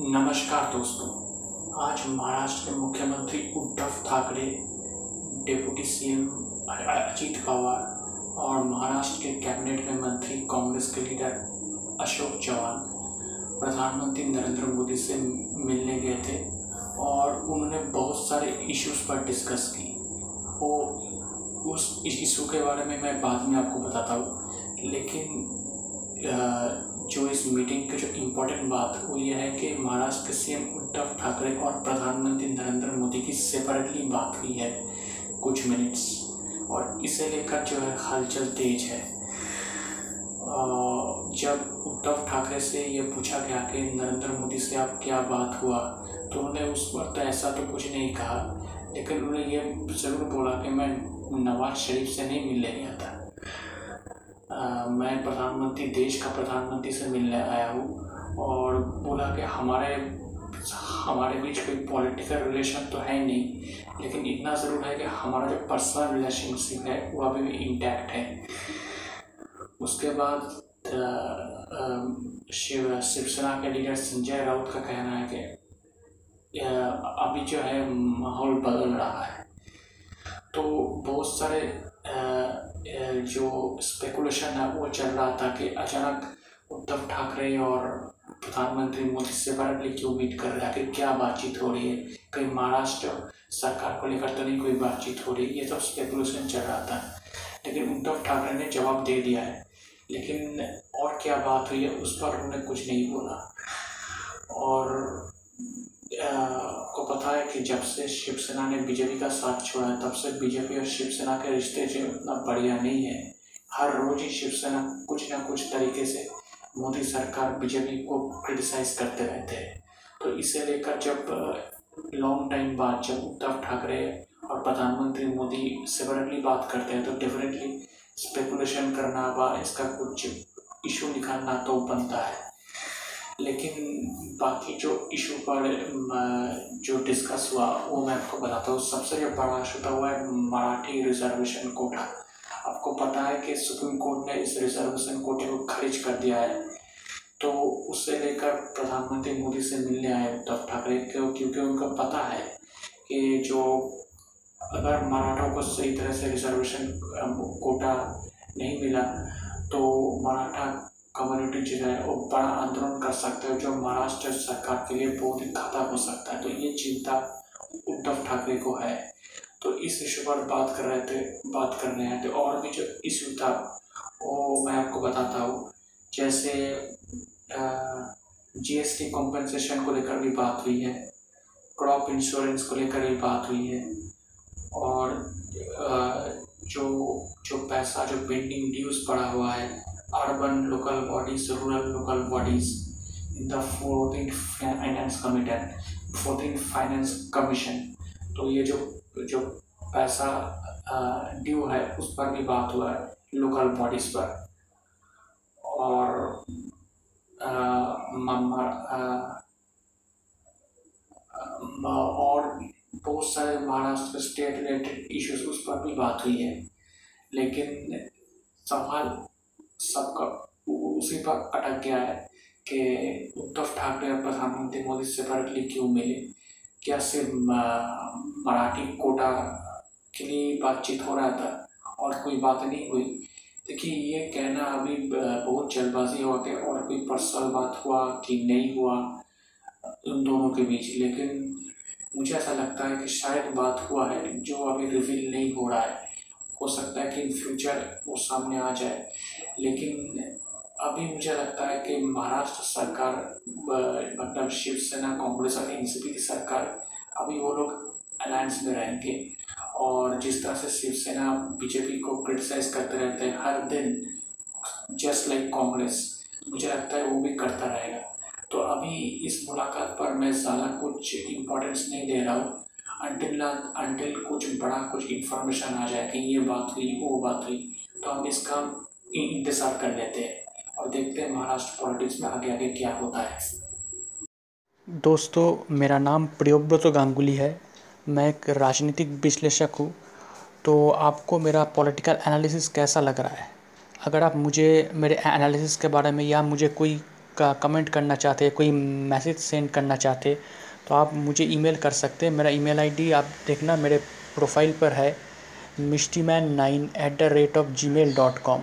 नमस्कार दोस्तों, आज महाराष्ट्र के मुख्यमंत्री उद्धव ठाकरे, डेप्यूटी सीएम अजीत पवार और महाराष्ट्र के कैबिनेट में मंत्री कांग्रेस के लीडर अशोक चौहान प्रधानमंत्री नरेंद्र मोदी से मिलने गए थे और उन्होंने बहुत सारे इश्यूज़ पर डिस्कस की। वो उस इशू के बारे में मैं बाद में आपको बताता हूँ, लेकिन जो इस मीटिंग की जो इम्पोर्टेंट बात वो ये है कि महाराष्ट्र के सीएम उद्धव ठाकरे और प्रधानमंत्री नरेंद्र मोदी की सेपरेटली बात हुई है कुछ मिनट्स और इसे लेकर जो है हलचल तेज है। जब उद्धव ठाकरे से ये पूछा गया कि नरेंद्र मोदी से आप क्या बात हुआ तो उन्होंने उस वक्त ऐसा तो कुछ नहीं कहा, लेकिन उन्होंने ये ज़रूर बोला कि मैं नवाज़ शरीफ से नहीं मिलने गया था। मैं प्रधानमंत्री, देश का प्रधानमंत्री से मिलने आया हूँ और बोला कि हमारे हमारे बीच कोई पॉलिटिकल रिलेशन तो है नहीं, लेकिन इतना ज़रूर है कि हमारा जो पर्सनल रिलेशनशिप है, वो अभी भी इंटैक्ट है। उसके बाद शिव, शिवसेना के लीडर संजय राउत का कहना है कि अभी जो है, माहौल बदल रहा है। तो बहुत सारे जो स्पेकुलेशन है, वो चल रहा था कि अचानक उद्धव ठाकरे और प्रधानमंत्री मोदी से डायरेक्टली क्यों मीट कर रहे हैं कि क्या बातचीत हो रही है। कहीं महाराष्ट्र सरकार को लेकर तो नहीं कोई बातचीत हो रही, ये सब स्पेकुलेशन चल रहा था। लेकिन उद्धव ठाकरे ने जवाब दे दिया है। लेकिन और क्या बात हुई है, उस पर उन्होंने कुछ नहीं बोला। और को पता है कि जब से शिवसेना ने बीजेपी का साथ छोड़ा है, तब से बीजेपी और शिवसेना के रिश्ते जो उतना बढ़िया नहीं है। हर रोज ही शिवसेना कुछ ना कुछ तरीके से मोदी सरकार बीजेपी को क्रिटिसाइज करते रहते हैं। तो इसे लेकर जब लॉन्ग टाइम बाद जब उद्धव ठाकरे और प्रधानमंत्री मोदी सेपरेटली बात करते हैं तो डेफिनेटली स्पेकुलेशन करना व इसका कुछ इशू निकालना तो बनता है। लेकिन बाकी जो इशू पर जो डिस्कस हुआ, वो मैं आपको बताता हूँ। सबसे जो बड़ा इशू वो है मराठी रिजर्वेशन कोटा आपको पता है कि सुप्रीम कोर्ट ने इस रिजर्वेशन कोटे को खारिज कर दिया है। तो उससे लेकर प्रधानमंत्री मोदी से मिलने आए उद्धव ठाकरे, क्यों क्योंकि उनको पता है कि जो अगर मराठों को सही तरह से रिजर्वेशन कोटा नहीं मिला तो मराठा कम्युनिटी है वो बड़ा आंदोलन कर सकते हैं जो महाराष्ट्र सरकार के लिए बहुत ही घातक हो सकता है। तो ये चिंता उद्धव ठाकरे को है। तो इस विषय पर बात कर रहे थे बात करने हैं। तो और भी जो इशू था वो मैं आपको बताता हूँ। जैसे जीएसटी कॉम्पनसेशन को लेकर भी बात हुई है क्रॉप इंश्योरेंस को लेकर भी बात हुई है और आ, जो जो पैसा जो पेंडिंग ड्यूज पड़ा हुआ है urban local bodies, rural local bodies the 14th finance commission 14th finance commission तो ये जो जो पैसा ड्यू है उस पर भी बात हुआ है लोकल बॉडीज पर। और आ, और बहुत सारे महाराष्ट्र स्टेट रिलेटेड इश्यूज़ उस पर भी बात हुई है। लेकिन सवाल सबका उसी पर अटक गया है कि उद्धव ठाकरे और प्रधानमंत्री मोदी से क्यों मिले? क्या सिर्फ़ मराठी कोटा के लिए बातचीत हो रहा था और कोई बात नहीं हुई? देखिए, ये कहना अभी बहुत जल्दबाजी हो कि और कोई पर्सनल बात हुआ कि नहीं हुआ, उन दोनों के बीच। लेकिन मुझे ऐसा लगता है कि शायद बात हुआ है जो अभी रिवील नहीं हो रहा है। हो सकता है कि इन फ्यूचर वो सामने आ जाए। लेकिन अभी मुझे लगता है कि महाराष्ट्र सरकार मतलब शिवसेना, कांग्रेस और एन की सरकार, अभी वो लोग अलायंस में रहेंगे। और जिस तरह से शिवसेना, बीजेपी को क्रिटिसाइज करते रहते हैं, हर दिन जस्ट लाइक कांग्रेस, मुझे लगता है वो भी करता रहेगा। तो अभी इस मुलाकात पर मैं ज़्यादा कुछ इम्पोर्टेंस नहीं दे रहा हूँ। अनटिल अनटिल कुछ बड़ा कुछ इन्फॉर्मेशन आ जाए कि ये बात हुई, वो बात हुई तो हम इसका इंतज़ार कर लेते हैं और देखते हैं महाराष्ट्र पॉलिटिक्स में आगे आगे क्या होता है। दोस्तों, मेरा नाम प्रियोव्रत गांगुली है। मैं एक राजनीतिक विश्लेषक हूँ। तो आपको मेरा पॉलिटिकल एनालिसिस कैसा लग रहा है? अगर आप मुझे, मेरे एनालिसिस के बारे में या मुझे कोई का कमेंट करना चाहते, कोई मैसेज सेंड करना चाहते तो आप मुझे ईमेल कर सकते हैं। मेरा ईमेल आईडी आप देखना मेरे प्रोफ़ाइल पर है Mishti man nine at the rate of Gmail dot com